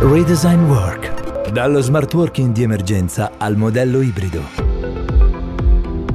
Redesign Work. Dallo smart working di emergenza al modello ibrido.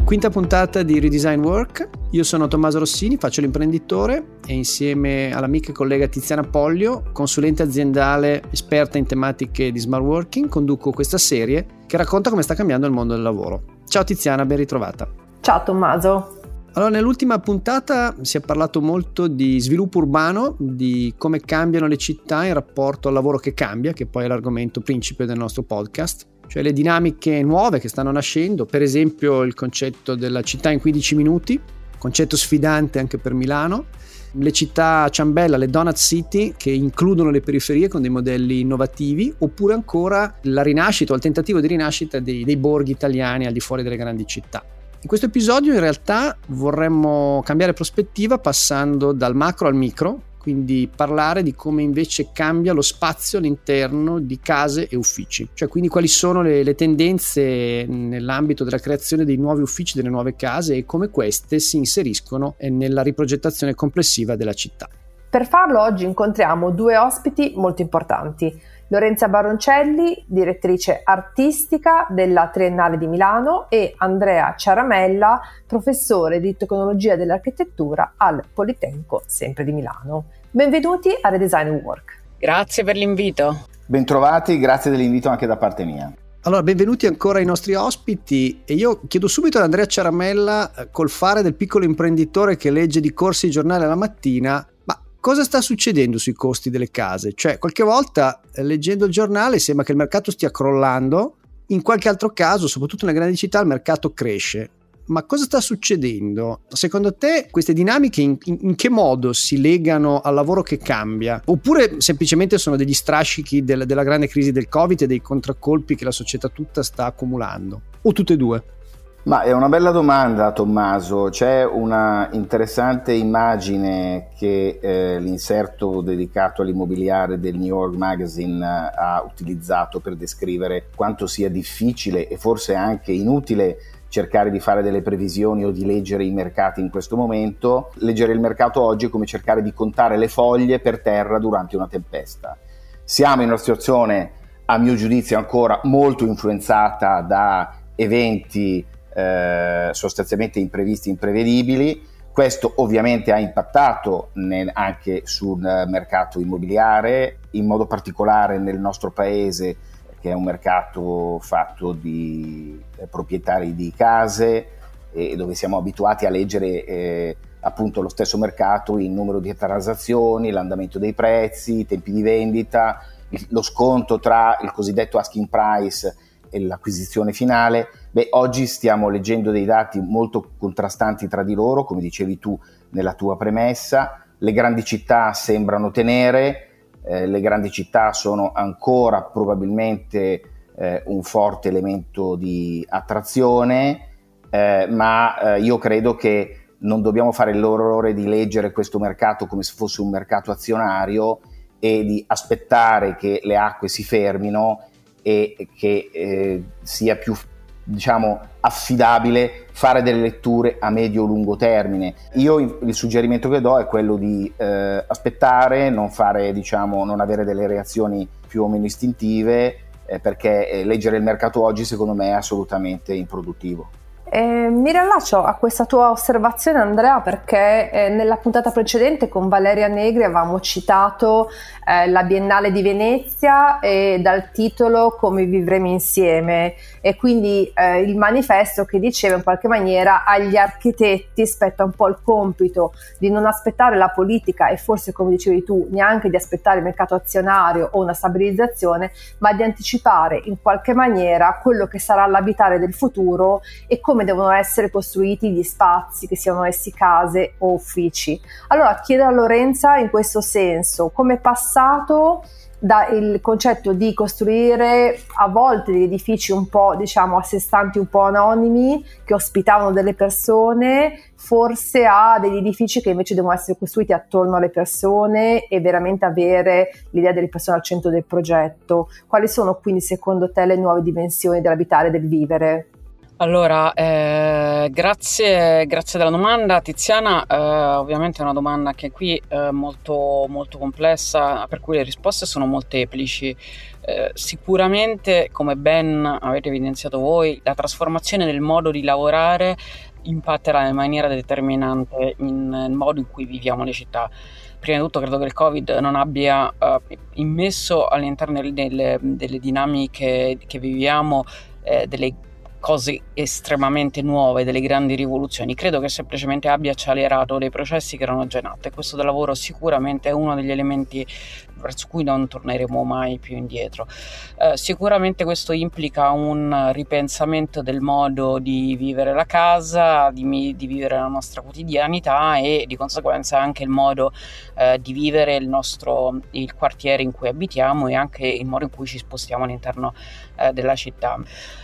Quinta puntata di Redesign Work. Io sono Tommaso Rossini, faccio l'imprenditore e insieme all'amica e collega Tiziana Poglio, consulente aziendale esperta in tematiche di smart working, conduco questa serie che racconta come sta cambiando il mondo del lavoro. Ciao Tiziana, ben ritrovata. Ciao Tommaso. Allora, nell'ultima puntata si è parlato molto di sviluppo urbano, di come cambiano le città in rapporto al lavoro che cambia, che poi è l'argomento principe del nostro podcast, cioè le dinamiche nuove che stanno nascendo, per esempio il concetto della città in 15 minuti, concetto sfidante anche per Milano, le città ciambella, le donut city che includono le periferie con dei modelli innovativi, oppure ancora la rinascita o il tentativo di rinascita dei, dei borghi italiani al di fuori delle grandi città. In questo episodio in realtà vorremmo cambiare prospettiva passando dal macro al micro, quindi parlare di come invece cambia lo spazio all'interno di case e uffici, cioè quindi quali sono le, le, tendenze nell'ambito della creazione dei nuovi uffici, delle nuove case e come queste si inseriscono nella riprogettazione complessiva della città. Per farlo oggi incontriamo due ospiti molto importanti. Lorenza Baroncelli, direttrice artistica della Triennale di Milano e Andrea Ciaramella, professore di tecnologia dell'architettura al Politecnico sempre di Milano. Benvenuti a Redesign Work. Grazie per l'invito. Bentrovati, grazie dell'invito anche da parte mia. Allora, benvenuti ancora ai nostri ospiti e io chiedo subito ad Andrea Ciaramella, eh, col fare del piccolo imprenditore che legge di corsi di giornale alla mattina, cosa sta succedendo sui costi delle case? Cioè, qualche volta eh, leggendo il giornale sembra che il mercato stia crollando, in qualche altro caso, soprattutto nelle grandi città, il mercato cresce. Ma cosa sta succedendo? Secondo te queste dinamiche in, in, che modo si legano al lavoro che cambia? Oppure semplicemente sono degli strascichi del, della grande crisi del Covid e dei contraccolpi che la società tutta sta accumulando? O tutte e due? Ma è una bella domanda Tommaso, c'è una interessante immagine che eh, l'inserto dedicato all'immobiliare del New York Magazine eh, ha utilizzato per descrivere quanto sia difficile e forse anche inutile cercare di fare delle previsioni o di leggere i mercati in questo momento. Leggere il mercato oggi è come cercare di contare le foglie per terra durante una tempesta. Siamo in una situazione, a mio giudizio, ancora molto influenzata da eventi eh, sostanzialmente imprevisti, imprevedibili. Questo ovviamente ha impattato nel, anche sul mercato immobiliare, in modo particolare nel nostro paese, che è un mercato fatto di eh, proprietari di case e dove siamo abituati a leggere eh, appunto lo stesso mercato, il numero di transazioni, l'andamento dei prezzi, i tempi di vendita, il, lo sconto tra il cosiddetto asking price e l'acquisizione finale Beh, oggi stiamo leggendo dei dati molto contrastanti tra di loro, come dicevi tu nella tua premessa. Le grandi città sembrano tenere, eh, le grandi città sono ancora probabilmente eh, un forte elemento di attrazione, eh, ma eh, io credo che non dobbiamo fare l'orrore di leggere questo mercato come se fosse un mercato azionario e di aspettare che le acque si fermino e che eh, sia più diciamo, affidabile fare delle letture a medio-lungo termine. Io il suggerimento che do è quello di eh, aspettare, non, fare, diciamo, non avere delle reazioni più o meno istintive, eh, perché eh, leggere il mercato oggi secondo me è assolutamente improduttivo. Eh, mi riallaccio a questa tua osservazione Andrea perché eh, nella puntata precedente con Valeria Negri avevamo citato eh, la Biennale di Venezia e dal titolo Come vivremo insieme. E quindi eh, il manifesto che diceva in qualche maniera agli architetti spetta un po' il compito di non aspettare la politica e forse come dicevi tu neanche di aspettare il mercato azionario o una stabilizzazione ma di anticipare in qualche maniera quello che sarà l'abitare del futuro e come come devono essere costruiti gli spazi, che siano essi case o uffici. Allora chiedo a Lorenza in questo senso, come è passato dal concetto di costruire a volte degli edifici un po' diciamo a sé stanti, un po' anonimi, che ospitavano delle persone, forse a degli edifici che invece devono essere costruiti attorno alle persone e veramente avere l'idea delle persone al centro del progetto. Quali sono quindi secondo te le nuove dimensioni dell'abitare e del vivere? Allora, eh, grazie, grazie, della domanda Tiziana, eh, ovviamente è una domanda che qui è molto, molto complessa, per cui le risposte sono molteplici. Eh, sicuramente, come ben avete evidenziato voi, la trasformazione del modo di lavorare impatterà in maniera determinante nel modo in cui viviamo le città. Prima di tutto credo che il Covid non abbia uh, immesso all'interno delle, delle dinamiche che viviamo eh, delle cose estremamente nuove, delle grandi rivoluzioni, credo che semplicemente abbia accelerato dei processi che erano già in atto e questo del lavoro sicuramente è uno degli elementi verso cui non torneremo mai più indietro. Eh, sicuramente questo implica un ripensamento del modo di vivere la casa, di, di vivere la nostra quotidianità e di conseguenza anche il modo eh, di vivere il nostro il quartiere in cui abitiamo e anche il modo in cui ci spostiamo all'interno eh, della città.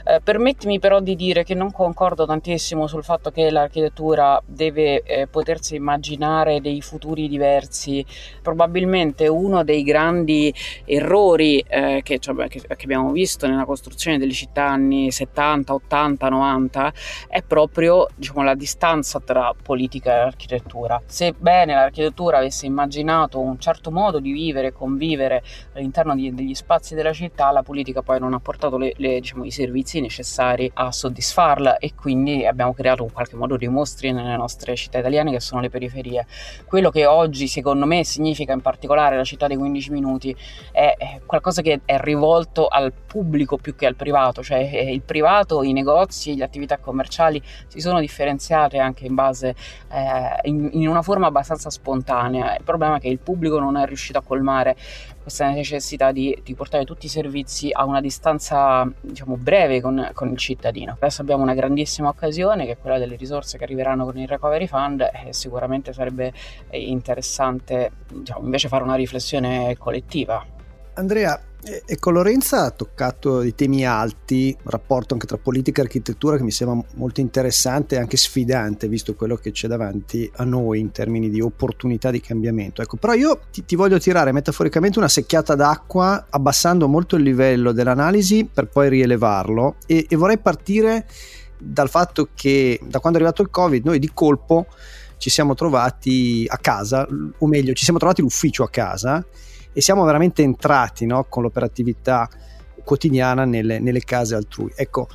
Eh, permettimi però di dire che non concordo tantissimo sul fatto che l'architettura deve eh, potersi immaginare dei futuri diversi. Probabilmente uno dei grandi errori eh, che, cioè, che, che, abbiamo visto nella costruzione delle città anni 70, 80, 90 è proprio diciamo, la distanza tra politica e architettura. Sebbene l'architettura avesse immaginato un certo modo di vivere e convivere all'interno di, degli spazi della città, la politica poi non ha portato le, le, diciamo, i servizi necessari a soddisfarla e quindi abbiamo creato in qualche modo dei mostri nelle nostre città italiane che sono le periferie. Quello che oggi secondo me significa in particolare la città dei 15 15 minuti è qualcosa che è rivolto al pubblico più che al privato, cioè eh, il privato, i negozi, le attività commerciali si sono differenziate anche in base eh, in, in, una forma abbastanza spontanea. Il problema è che il pubblico non è riuscito a colmare questa necessità di, di portare tutti i servizi a una distanza diciamo breve con, con, il cittadino. Adesso abbiamo una grandissima occasione che è quella delle risorse che arriveranno con il Recovery Fund e sicuramente sarebbe interessante diciamo, invece fare una riflessione collettiva. Andrea, Ecco, Lorenza ha toccato i temi alti, rapporto anche tra politica e architettura che mi sembra molto interessante e anche sfidante, visto quello che c'è davanti a noi in termini di opportunità di cambiamento. Ecco, però io ti, ti voglio tirare metaforicamente una secchiata d'acqua, abbassando molto il livello dell'analisi per poi rielevarlo e, e vorrei partire dal fatto che da quando è arrivato il Covid noi di colpo ci siamo trovati a casa, o meglio, ci siamo trovati l'ufficio a casa e siamo veramente entrati no, con l'operatività quotidiana nelle, nelle, case altrui. Ecco,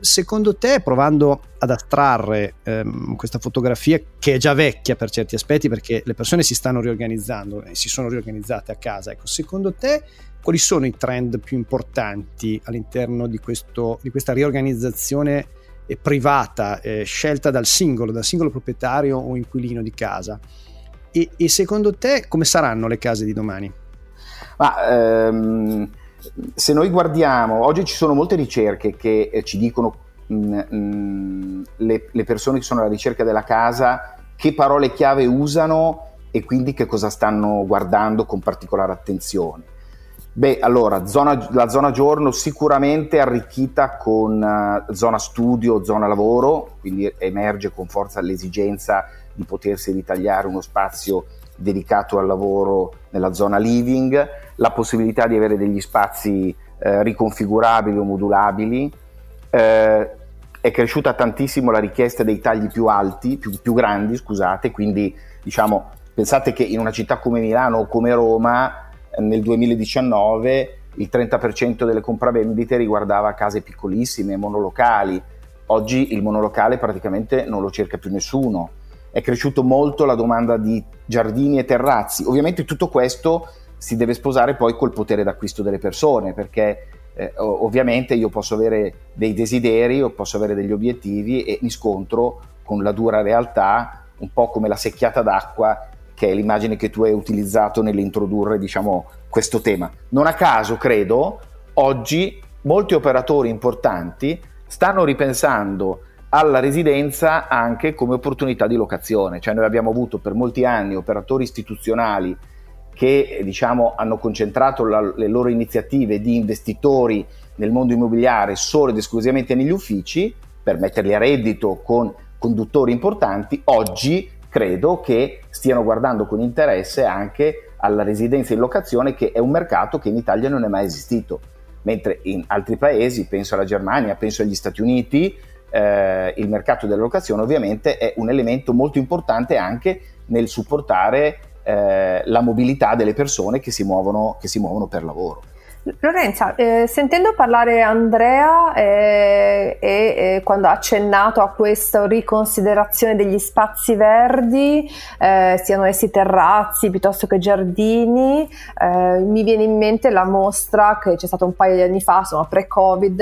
secondo te, provando ad astrarre ehm, questa fotografia che è già vecchia per certi aspetti perché le persone si stanno riorganizzando e si sono riorganizzate a casa, ecco, secondo te quali sono i trend più importanti all'interno di, questo, di questa riorganizzazione privata eh, scelta dal singolo, dal singolo proprietario o inquilino di casa? E, e secondo te come saranno le case di domani? Ma ehm, se noi guardiamo, oggi ci sono molte ricerche che eh, ci dicono mh, mm, mh, mm, le, le, persone che sono alla ricerca della casa che parole chiave usano e quindi che cosa stanno guardando con particolare attenzione. Beh, allora, zona, la zona giorno sicuramente arricchita con uh, zona studio, zona lavoro, quindi emerge con forza l'esigenza di potersi ritagliare uno spazio dedicato al lavoro nella zona living, la possibilità di avere degli spazi eh, riconfigurabili o modulabili. Eh, è cresciuta tantissimo la richiesta dei tagli più alti, più, più grandi, scusate, quindi diciamo, pensate che in una città come Milano o come Roma eh, nel 2019 il 30% delle compravendite riguardava case piccolissime, monolocali. Oggi il monolocale praticamente non lo cerca più nessuno è cresciuto molto la domanda di giardini e terrazzi. Ovviamente tutto questo si deve sposare poi col potere d'acquisto delle persone, perché eh, ovviamente io posso avere dei desideri, o posso avere degli obiettivi e mi scontro con la dura realtà, un po' come la secchiata d'acqua, che è l'immagine che tu hai utilizzato nell'introdurre diciamo, questo tema. Non a caso, credo, oggi molti operatori importanti stanno ripensando alla residenza anche come opportunità di locazione. Cioè noi abbiamo avuto per molti anni operatori istituzionali che diciamo, hanno concentrato la, le loro iniziative di investitori nel mondo immobiliare solo ed esclusivamente negli uffici per metterli a reddito con conduttori importanti. Oggi credo che stiano guardando con interesse anche alla residenza in locazione che è un mercato che in Italia non è mai esistito mentre in altri paesi, penso alla Germania, penso agli Stati Uniti, eh, il mercato della locazione ovviamente è un elemento molto importante anche nel supportare eh, la mobilità delle persone che si muovono, che si muovono per lavoro. Lorenza, eh, sentendo parlare Andrea eh, e eh, quando ha accennato a questa riconsiderazione degli spazi verdi, eh, siano essi terrazzi piuttosto che giardini, eh, mi viene in mente la mostra che c'è stata un paio di anni fa, insomma pre-Covid,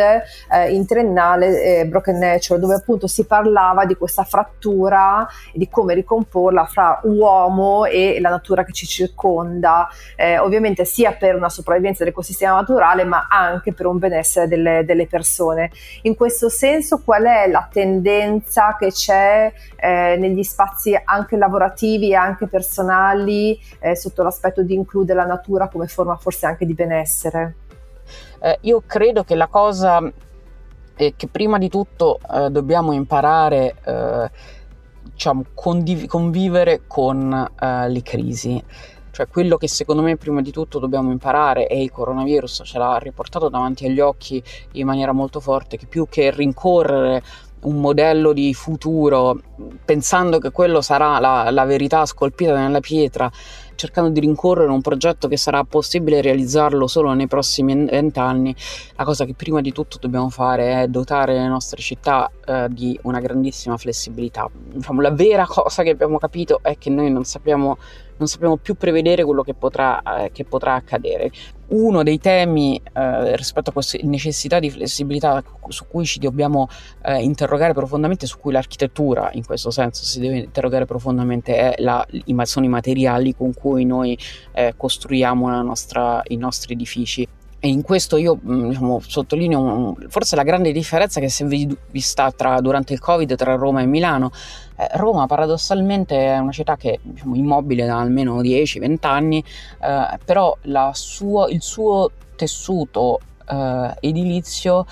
eh, in triennale Broken Nature, dove appunto si parlava di questa frattura e di come ricomporla fra uomo e la natura che ci circonda, ovviamente sia per una sopravvivenza dell'ecosistema naturale ma anche per un benessere delle, delle persone. In questo senso qual è la tendenza che c'è eh, negli spazi anche lavorativi e anche personali eh, sotto l'aspetto di includere la natura come forma forse anche di benessere? Eh, io credo che la cosa è che prima di tutto eh, dobbiamo imparare eh, diciamo, condiv- convivere con eh, le crisi. Cioè quello che secondo me prima di tutto dobbiamo imparare e il coronavirus ce l'ha riportato davanti agli occhi in maniera molto forte, che più che rincorrere un modello di futuro pensando che quello sarà la, la verità scolpita nella pietra cercando di rincorrere un progetto che sarà possibile realizzarlo solo nei prossimi vent'anni, la cosa che prima di tutto dobbiamo fare è dotare le nostre città eh, di una grandissima flessibilità. Diciamo, la vera cosa che abbiamo capito è che noi non sappiamo non sappiamo più prevedere quello che potrà, eh, che potrà accadere. Uno dei temi eh, rispetto a questa necessità di flessibilità su cui ci dobbiamo eh, interrogare profondamente, su cui l'architettura in questo senso si deve interrogare profondamente, la, sono i materiali con cui noi eh, costruiamo nostra, i nostri edifici. E in questo io mm, diciamo, sottolineo forse la grande differenza che si è vista tra, durante il Covid tra Roma e Milano. Eh, Roma paradossalmente è una città che è diciamo, immobile da almeno 10-20 anni, eh, però suo, il suo tessuto eh, edilizio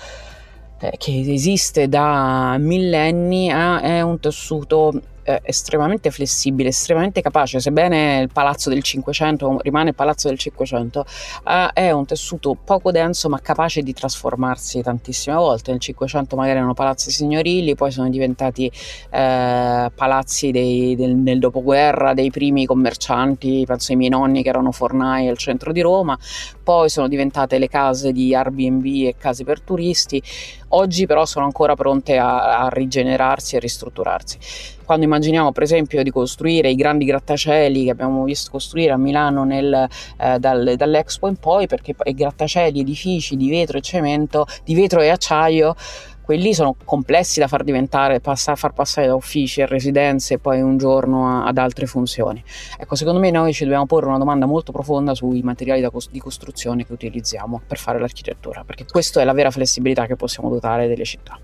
eh, che esiste da millenni eh, è un tessuto eh, estremamente flessibile, estremamente capace, sebbene il palazzo del 500 rimane il palazzo del 500, eh, è un tessuto poco denso ma capace di trasformarsi tantissime volte. Nel 500 magari erano palazzi signorili, poi sono diventati eh, palazzi dei, del, nel dopoguerra dei primi commercianti, penso ai miei nonni che erano fornai al centro di Roma, poi sono diventate le case di Airbnb e case per turisti, oggi però sono ancora pronte a, a rigenerarsi e ristrutturarsi quando immaginiamo per esempio di costruire i grandi grattacieli che abbiamo visto costruire a Milano nel, eh, dal, dall'Expo in poi, perché i grattacieli, edifici di vetro e cemento, di vetro e acciaio, quelli sono complessi da far diventare, passare, far passare da uffici a residenze e poi un giorno a, ad altre funzioni. Ecco, secondo me noi ci dobbiamo porre una domanda molto profonda sui materiali da, di costruzione che utilizziamo per fare l'architettura, perché questa è la vera flessibilità che possiamo dotare delle città.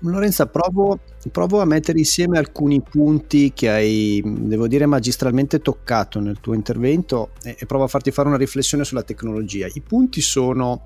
Lorenza, provo, provo, a mettere insieme alcuni punti che hai, devo dire, magistralmente toccato nel tuo intervento e, e, provo a farti fare una riflessione sulla tecnologia. I punti sono,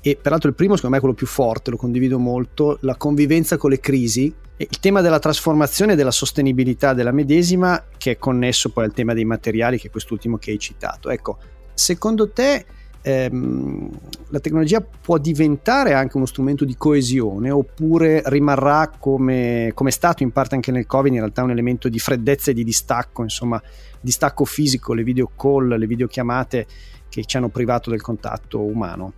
e peraltro il primo secondo me è quello più forte, lo condivido molto, la convivenza con le crisi, il tema della trasformazione e della sostenibilità della medesima che è connesso poi al tema dei materiali, che è quest'ultimo che hai citato. Ecco, secondo te ehm, la tecnologia può diventare anche uno strumento di coesione oppure rimarrà come, come è stato in parte anche nel Covid in realtà un elemento di freddezza e di distacco, insomma distacco fisico, le video call, le videochiamate che ci hanno privato del contatto umano.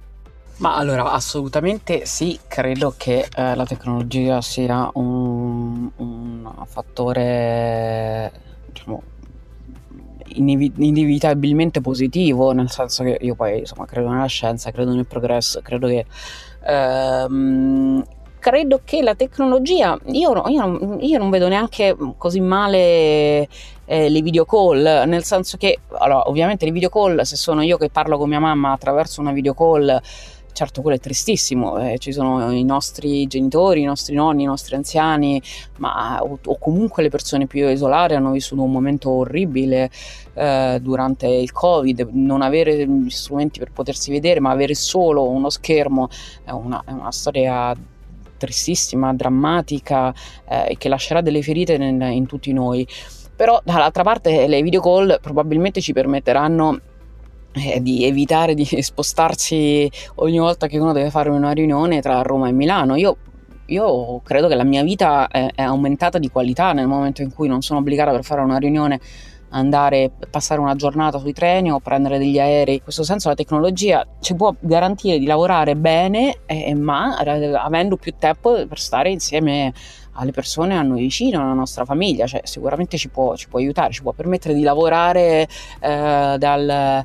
Ma allora, assolutamente sì, credo che eh, la tecnologia sia un, un fattore diciamo, inevitabilmente positivo, nel senso che io poi insomma credo nella scienza, credo nel progresso, credo che ehm, credo che la tecnologia, io, io, io, non vedo neanche così male eh, le video call, nel senso che, allora, ovviamente le video call, se sono io che parlo con mia mamma attraverso una video call, certo quello è tristissimo, eh, ci sono i nostri genitori, i nostri nonni, i nostri anziani, ma, o, o comunque le persone più isolate hanno vissuto un momento orribile eh, durante il covid, non avere strumenti per potersi vedere, ma avere solo uno schermo è una, è una storia tristissima, drammatica eh, che lascerà delle ferite in, in tutti noi. Però dall'altra parte le video call probabilmente ci permetteranno eh, di evitare di spostarsi ogni volta che uno deve fare una riunione tra Roma e Milano. Io io credo che la mia vita è, è aumentata di qualità nel momento in cui non sono obbligata per fare una riunione andare a passare una giornata sui treni o prendere degli aerei. In questo senso la tecnologia ci può garantire di lavorare bene, eh, ma avendo più tempo per stare insieme alle persone a noi vicino, alla nostra famiglia, cioè sicuramente ci può, ci può aiutare, ci può permettere di lavorare eh, dal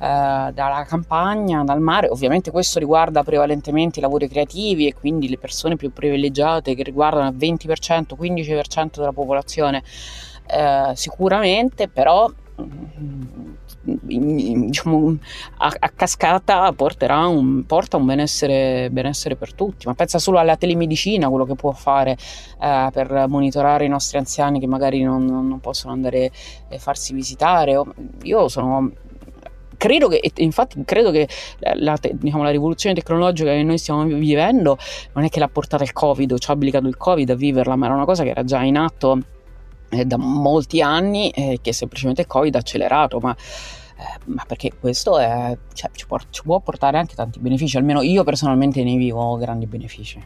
dalla campagna, dal mare. Ovviamente questo riguarda prevalentemente i lavori creativi e quindi le persone più privilegiate che riguardano il 20%, 15% della popolazione. Uh, sicuramente, però mm, diciamo, a, a, cascata porterà un, porta un benessere, benessere, per tutti, ma pensa solo alla telemedicina, quello che può fare eh, per monitorare i nostri anziani che magari non, non possono andare a farsi visitare. Io sono credo che, infatti, credo che la, diciamo, la, rivoluzione tecnologica che noi stiamo vivendo non è che l'ha portata il Covid ci ha obbligato il Covid a viverla, ma era una cosa che era già in atto eh, da molti anni e eh, che semplicemente il Covid ha accelerato. Ma eh, ma perché questo è, cioè, ci, può, ci, può, portare anche tanti benefici, almeno io personalmente ne vivo grandi benefici.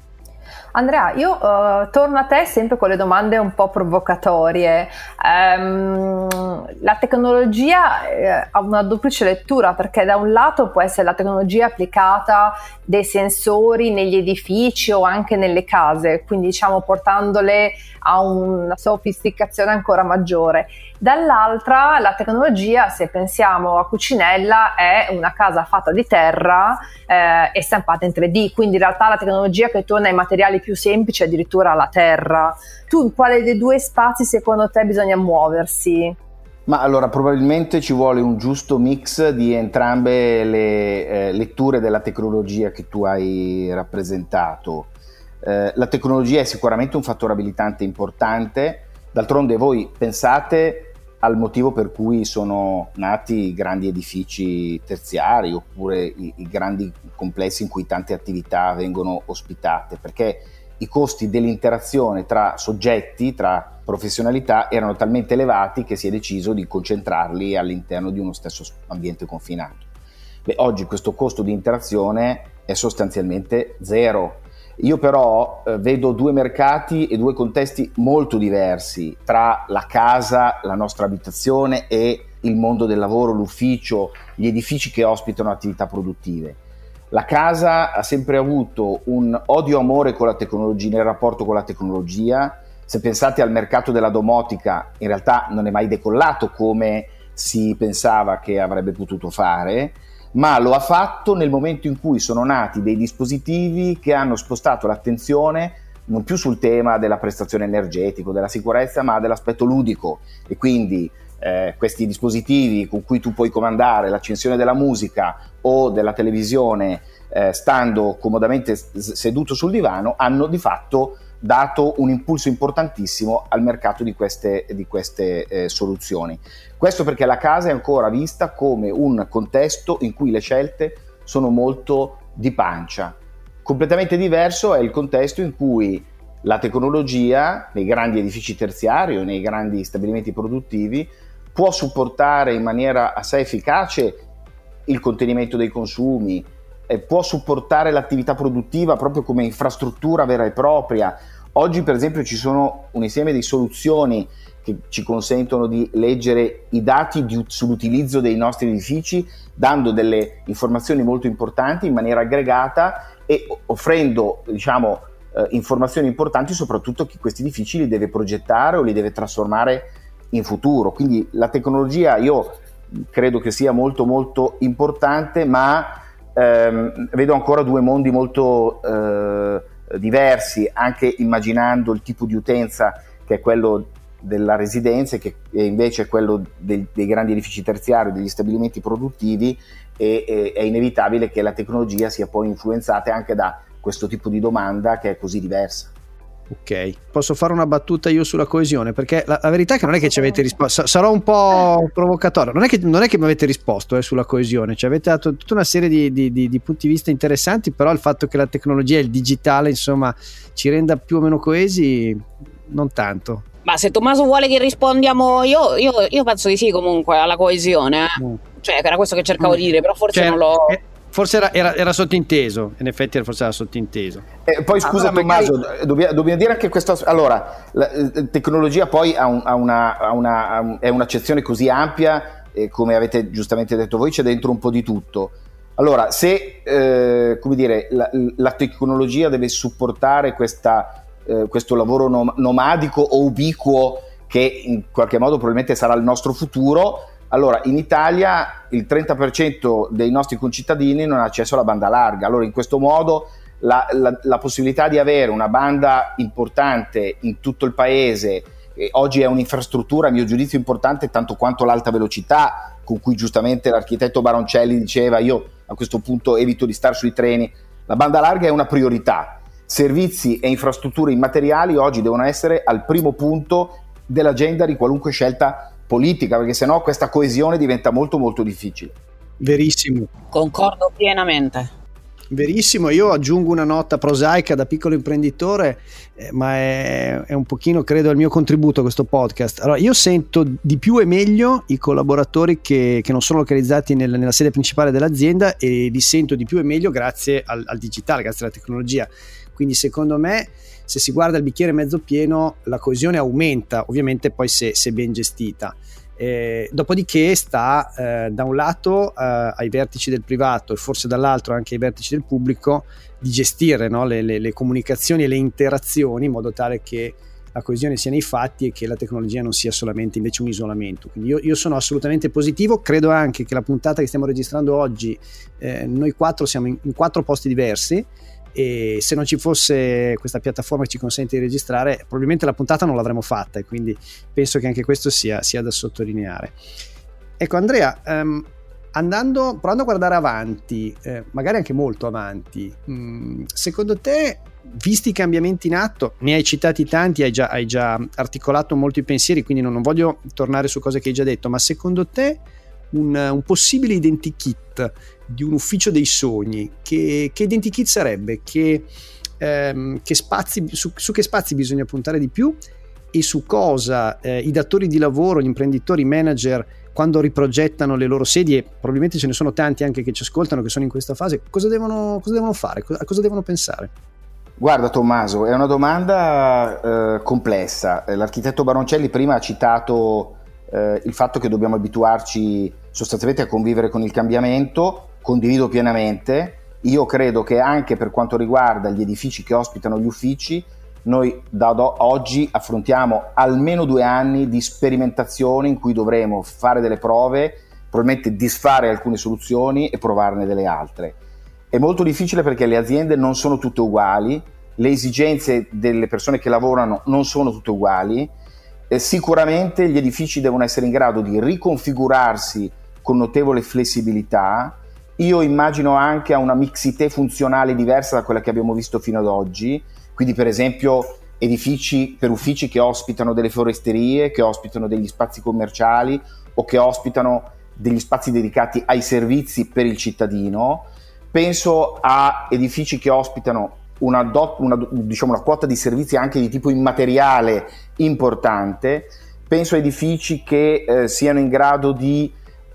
Andrea, io uh, torno a te sempre con le domande un po' provocatorie. Um, la tecnologia eh, ha una duplice lettura perché da un lato può essere la tecnologia applicata dei sensori negli edifici o anche nelle case, quindi diciamo portandole a una sofisticazione ancora maggiore. Dall'altra la tecnologia, se pensiamo a Cucinella, è una casa fatta di terra eh, e stampata in 3D, quindi in realtà la tecnologia che torna ai materiali più semplici addirittura la terra. Tu in quale dei due spazi secondo te bisogna muoversi? Ma allora probabilmente ci vuole un giusto mix di entrambe le eh, letture della tecnologia che tu hai rappresentato. Eh, la tecnologia è sicuramente un fattore abilitante importante, d'altronde voi pensate al motivo per cui sono nati i grandi edifici terziari oppure i, i grandi complessi in cui tante attività vengono ospitate, perché i costi dell'interazione tra soggetti, tra professionalità, erano talmente elevati che si è deciso di concentrarli all'interno di uno stesso ambiente confinato. Beh, oggi questo costo di interazione è sostanzialmente zero. Io però eh, vedo due mercati e due contesti molto diversi tra la casa, la nostra abitazione e il mondo del lavoro, l'ufficio, gli edifici che ospitano attività produttive. La casa ha sempre avuto un odio-amore con la tecnologia, nel rapporto con la tecnologia. Se pensate al mercato della domotica, in realtà non è mai decollato come si pensava che avrebbe potuto fare, ma lo ha fatto nel momento in cui sono nati dei dispositivi che hanno spostato l'attenzione non più sul tema della prestazione energetica, della sicurezza, ma dell'aspetto ludico e quindi eh, questi dispositivi con cui tu puoi comandare l'accensione della musica o della televisione eh, stando comodamente seduto sul divano hanno di fatto dato un impulso importantissimo al mercato di queste, di queste eh, soluzioni. Questo perché la casa è ancora vista come un contesto in cui le scelte sono molto di pancia. Completamente diverso è il contesto in cui la tecnologia nei grandi edifici terziari o nei grandi stabilimenti produttivi può supportare in maniera assai efficace il contenimento dei consumi, può supportare l'attività produttiva proprio come infrastruttura vera e propria. Oggi per esempio ci sono un insieme di soluzioni che ci consentono di leggere i dati di, sull'utilizzo dei nostri edifici, dando delle informazioni molto importanti in maniera aggregata e offrendo diciamo, eh, informazioni importanti soprattutto chi questi edifici li deve progettare o li deve trasformare in futuro. Quindi la tecnologia io credo che sia molto molto importante, ma ehm, vedo ancora due mondi molto eh, diversi, anche immaginando il tipo di utenza che è quello della residenza e che invece è quello dei, dei grandi edifici terziari, degli stabilimenti produttivi e, e, è inevitabile che la tecnologia sia poi influenzata anche da questo tipo di domanda che è così diversa. Ok, posso fare una battuta io sulla coesione? Perché la, la verità è che non è che ci avete risposto, sarò un po' provocatorio, non è che, non è che mi avete risposto eh, sulla coesione, cioè avete dato tutta una serie di, di, di, di, punti di vista interessanti, però il fatto che la tecnologia e il digitale insomma ci renda più o meno coesi, non tanto. Ma se Tommaso vuole che rispondiamo io, io, io penso di sì comunque alla coesione, eh. mm. cioè era questo che cercavo mm. di dire, però forse cioè, non l'ho... È forse era, era, era, sottinteso, in effetti forse era sottinteso. Eh, poi scusa allora, Tommaso, magari... dobbiamo, dobbiamo, dire anche questo, allora, la, la eh, tecnologia poi ha, un, ha, una, ha, una, è un'accezione così ampia, e come avete giustamente detto voi, c'è dentro un po' di tutto. Allora, se eh, come dire, la, la, tecnologia deve supportare questa, eh, questo lavoro nom- nomadico o ubiquo che in qualche modo probabilmente sarà il nostro futuro, allora, in Italia il 30% dei nostri concittadini non ha accesso alla banda larga. Allora, in questo modo la, la, la possibilità di avere una banda importante in tutto il paese, oggi è un'infrastruttura a mio giudizio importante tanto quanto l'alta velocità, con cui giustamente l'architetto Baroncelli diceva io a questo punto evito di stare sui treni. La banda larga è una priorità. Servizi e infrastrutture immateriali oggi devono essere al primo punto dell'agenda di qualunque scelta politica, perché sennò questa coesione diventa molto molto difficile. Verissimo. Concordo pienamente. Verissimo, io aggiungo una nota prosaica da piccolo imprenditore, eh, ma è, è, un pochino, credo, il mio contributo a questo podcast. Allora, io sento di più e meglio i collaboratori che, che non sono localizzati nel, nella sede principale dell'azienda e li sento di più e meglio grazie al, al digitale, grazie alla tecnologia. Quindi secondo me se si guarda il bicchiere mezzo pieno la coesione aumenta, ovviamente poi se, se ben gestita. Eh, dopodiché sta eh, da un lato eh, ai vertici del privato e forse dall'altro anche ai vertici del pubblico di gestire no, le, le, le, comunicazioni e le interazioni in modo tale che la coesione sia nei fatti e che la tecnologia non sia solamente invece un isolamento. Quindi io, io sono assolutamente positivo, credo anche che la puntata che stiamo registrando oggi, eh, noi quattro siamo in, in quattro posti diversi e se non ci fosse questa piattaforma che ci consente di registrare probabilmente la puntata non l'avremmo fatta e quindi penso che anche questo sia, sia da sottolineare. Ecco Andrea um, andando, provando a guardare avanti eh, magari anche molto avanti mh, mm, secondo te visti i cambiamenti in atto ne hai citati tanti hai già, hai già articolato molti pensieri quindi non, non voglio tornare su cose che hai già detto ma secondo te un, un possibile identikit di un ufficio dei sogni, che, che identikit sarebbe? Che, ehm, che spazi, su, su, che spazi bisogna puntare di più e su cosa eh, i datori di lavoro, gli imprenditori, i manager, quando riprogettano le loro sedie, probabilmente ce ne sono tanti anche che ci ascoltano, che sono in questa fase, cosa devono, cosa devono fare, a cosa devono pensare? Guarda Tommaso, è una domanda eh, complessa. L'architetto Baroncelli prima ha citato eh, il fatto che dobbiamo abituarci sostanzialmente a convivere con il cambiamento, condivido pienamente. Io credo che anche per quanto riguarda gli edifici che ospitano gli uffici, noi da oggi affrontiamo almeno due anni di sperimentazione in cui dovremo fare delle prove, probabilmente disfare alcune soluzioni e provarne delle altre. È molto difficile perché le aziende non sono tutte uguali, le esigenze delle persone che lavorano non sono tutte uguali sicuramente gli edifici devono essere in grado di riconfigurarsi con notevole flessibilità. Io immagino anche a una mixité funzionale diversa da quella che abbiamo visto fino ad oggi, quindi per esempio edifici per uffici che ospitano delle foresterie, che ospitano degli spazi commerciali o che ospitano degli spazi dedicati ai servizi per il cittadino. Penso a edifici che ospitano una, dot, una, diciamo una quota di servizi anche di tipo immateriale importante. Penso a edifici che eh, siano in grado di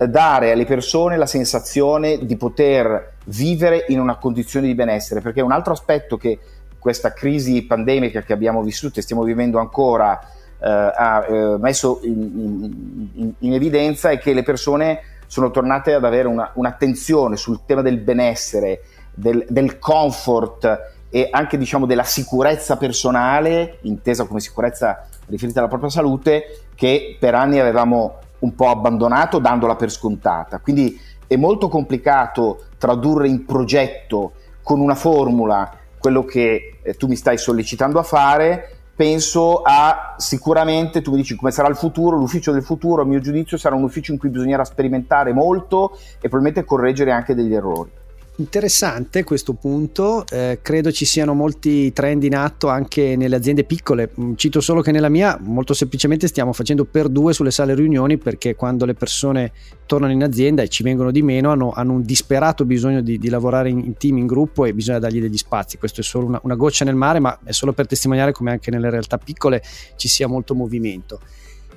dare alle persone la sensazione di poter vivere in una condizione di benessere, perché un altro aspetto che questa crisi pandemica che abbiamo vissuto e stiamo vivendo ancora eh, ha eh, messo in, in, in, evidenza è che le persone sono tornate ad avere una, un'attenzione sul tema del benessere, del, del comfort e anche diciamo della sicurezza personale, intesa come sicurezza riferita alla propria salute, che per anni avevamo un po' abbandonato dandola per scontata. Quindi è molto complicato tradurre in progetto con una formula quello che eh, tu mi stai sollecitando a fare. Penso a sicuramente, tu mi dici come sarà il futuro, l'ufficio del futuro, a mio giudizio sarà un ufficio in cui bisognerà sperimentare molto e probabilmente correggere anche degli errori. Interessante questo punto, eh, credo ci siano molti trend in atto anche nelle aziende piccole, mm, cito solo che nella mia molto semplicemente stiamo facendo per due sulle sale riunioni perché quando le persone tornano in azienda e ci vengono di meno hanno, hanno un disperato bisogno di, di lavorare in, team, in gruppo e bisogna dargli degli spazi, questo è solo una, una goccia nel mare ma è solo per testimoniare come anche nelle realtà piccole ci sia molto movimento.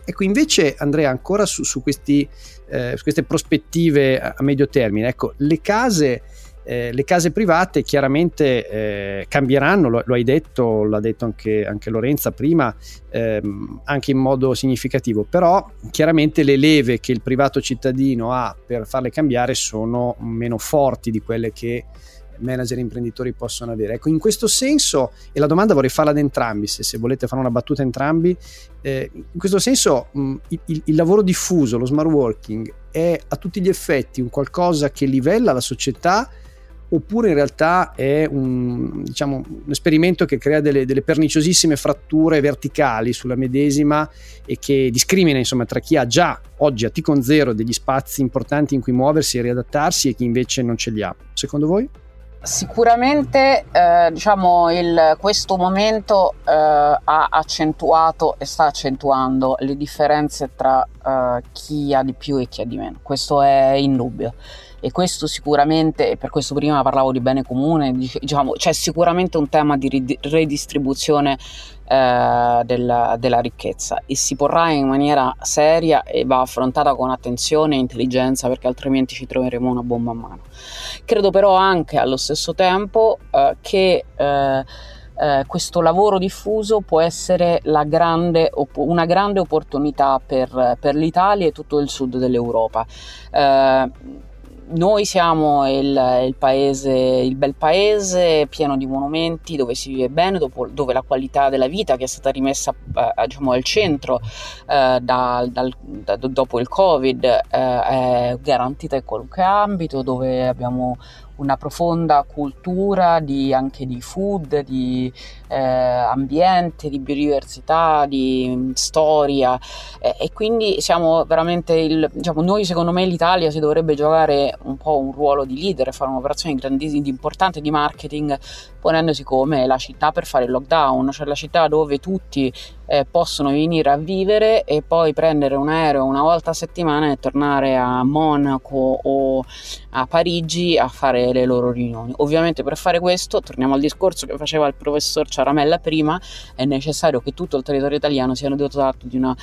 Ecco, invece Andrea, ancora su, su, questi, eh, su queste prospettive a, a medio termine, ecco, le case Eh, le case private chiaramente eh, cambieranno, lo, lo, hai detto, l'ha detto anche, anche Lorenza prima, ehm, anche in modo significativo, però chiaramente le leve che il privato cittadino ha per farle cambiare sono meno forti di quelle che manager e imprenditori possono avere. Ecco, in questo senso, e la domanda vorrei farla ad entrambi, se, se volete fare una battuta entrambi, eh, in questo senso mh, il, il, lavoro diffuso, lo smart working, è a tutti gli effetti un qualcosa che livella la società oppure in realtà è un, diciamo, un esperimento che crea delle, delle, perniciosissime fratture verticali sulla medesima e che discrimina insomma, tra chi ha già oggi a T con zero degli spazi importanti in cui muoversi e riadattarsi e chi invece non ce li ha. Secondo voi? Sicuramente eh, diciamo il, questo momento eh, ha accentuato e sta accentuando le differenze tra eh, chi ha di più e chi ha di meno, questo è indubbio e questo sicuramente, e per questo prima parlavo di bene comune, diciamo, c'è sicuramente un tema di redistribuzione eh, della, della, ricchezza e si porrà in maniera seria e va affrontata con attenzione e intelligenza perché altrimenti ci troveremo una bomba a mano. Credo però anche allo stesso tempo eh, che eh, eh, questo lavoro diffuso può essere grande, una grande opportunità per, per, l'Italia e tutto il sud dell'Europa. Eh, noi siamo il, il, paese, il bel paese pieno di monumenti dove si vive bene, dopo, dove la qualità della vita che è stata rimessa eh, diciamo, al centro eh, da, dal, da, dopo il Covid eh, è garantita in qualunque ambito, dove abbiamo una profonda cultura di, anche di food, di eh, ambiente, di biodiversità, di mm, storia eh, e quindi siamo veramente il, diciamo, noi secondo me l'Italia si dovrebbe giocare un po' un ruolo di leader, fare un'operazione grandissima, importante di marketing ponendosi come la città per fare il lockdown, cioè la città dove tutti eh, possono venire a vivere e poi prendere un aereo una volta a settimana e tornare a Monaco o a Parigi a fare le loro riunioni. Ovviamente per fare questo, torniamo al discorso che faceva il professor Ciaramella prima, è necessario che tutto il territorio italiano sia dotato di una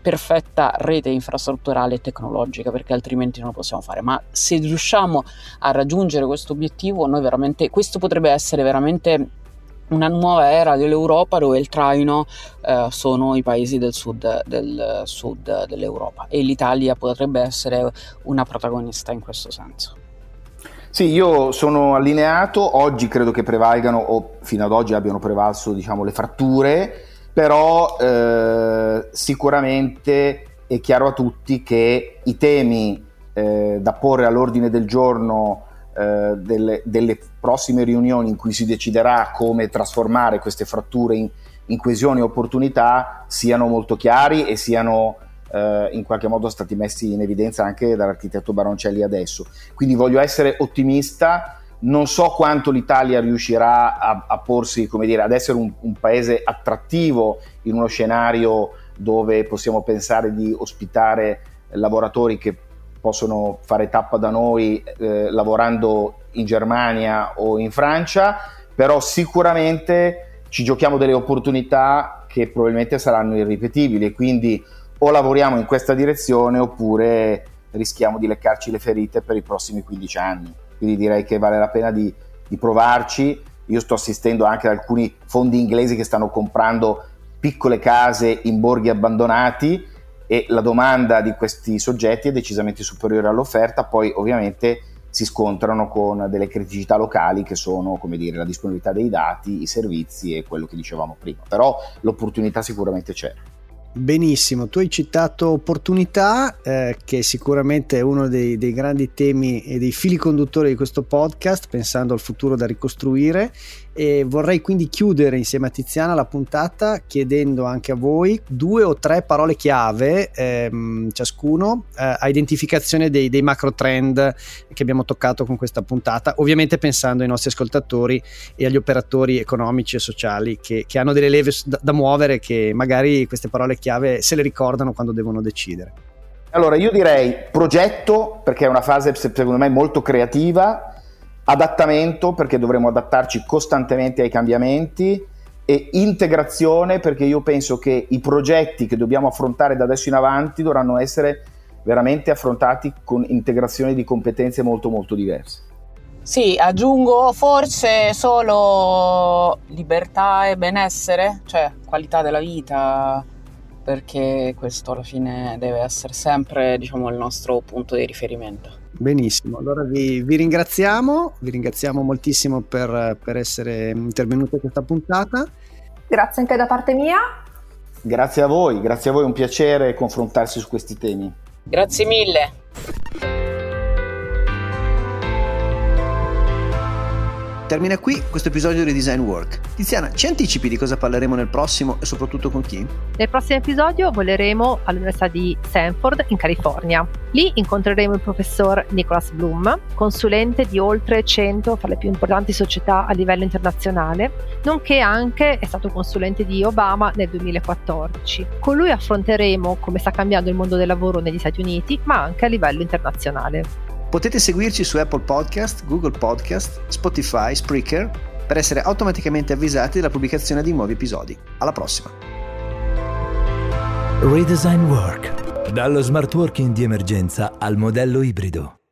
perfetta rete infrastrutturale e tecnologica perché altrimenti non lo possiamo fare ma se riusciamo a raggiungere questo obiettivo noi veramente questo potrebbe essere veramente una nuova era dell'Europa dove il traino eh, sono i paesi del sud, del sud dell'Europa e l'Italia potrebbe essere una protagonista in questo senso. Sì, io sono allineato, oggi credo che prevalgano, o fino ad oggi abbiano prevalso diciamo, le fratture, però eh, sicuramente è chiaro a tutti che i temi eh, da porre all'ordine del giorno eh, delle, delle, prossime riunioni in cui si deciderà come trasformare queste fratture in, in coesione e opportunità siano molto chiari e siano eh, in qualche modo stati messi in evidenza anche dall'architetto Baroncelli adesso. Quindi voglio essere ottimista non so quanto l'Italia riuscirà a, a porsi, come dire, ad essere un, un, paese attrattivo in uno scenario dove possiamo pensare di ospitare lavoratori che possono fare tappa da noi eh, lavorando in Germania o in Francia, però sicuramente ci giochiamo delle opportunità che probabilmente saranno irripetibili, quindi o lavoriamo in questa direzione oppure rischiamo di leccarci le ferite per i prossimi 15 anni quindi direi che vale la pena di, di provarci. Io sto assistendo anche ad alcuni fondi inglesi che stanno comprando piccole case in borghi abbandonati e la domanda di questi soggetti è decisamente superiore all'offerta, poi ovviamente si scontrano con delle criticità locali che sono come dire, la disponibilità dei dati, i servizi e quello che dicevamo prima, però l'opportunità sicuramente c'è. Benissimo, tu hai citato opportunità, eh, che sicuramente è uno dei, dei, grandi temi e dei fili conduttori di questo podcast, pensando al futuro da ricostruire e vorrei quindi chiudere insieme a Tiziana la puntata chiedendo anche a voi due o tre parole chiave ehm, ciascuno eh, a identificazione dei, dei, macro trend che abbiamo toccato con questa puntata ovviamente pensando ai nostri ascoltatori e agli operatori economici e sociali che, che hanno delle leve da, da muovere che magari queste parole chiave se le ricordano quando devono decidere. Allora io direi progetto perché è una fase secondo me molto creativa adattamento perché dovremo adattarci costantemente ai cambiamenti e integrazione perché io penso che i progetti che dobbiamo affrontare da adesso in avanti dovranno essere veramente affrontati con integrazione di competenze molto molto diverse. Sì, aggiungo forse solo libertà e benessere, cioè qualità della vita, perché questo alla fine deve essere sempre diciamo, il nostro punto di riferimento. Benissimo, allora vi, vi ringraziamo, vi ringraziamo moltissimo per, per essere intervenuti a questa puntata. Grazie anche da parte mia. Grazie a voi, grazie a voi, è un piacere confrontarsi su questi temi. Grazie mille. Termina qui questo episodio di Design Work. Tiziana, ci anticipi di cosa parleremo nel prossimo e soprattutto con chi? Nel prossimo episodio voleremo all'Università di Stanford in California. Lì incontreremo il professor Nicholas Bloom, consulente di oltre 100 fra le più importanti società a livello internazionale, nonché anche è stato consulente di Obama nel 2014. Con lui affronteremo come sta cambiando il mondo del lavoro negli Stati Uniti, ma anche a livello internazionale. Potete seguirci su Apple Podcast, Google Podcast, Spotify, Spreaker per essere automaticamente avvisati della pubblicazione di nuovi episodi. Alla prossima! Redesign Work. Dallo smart working di emergenza al modello ibrido.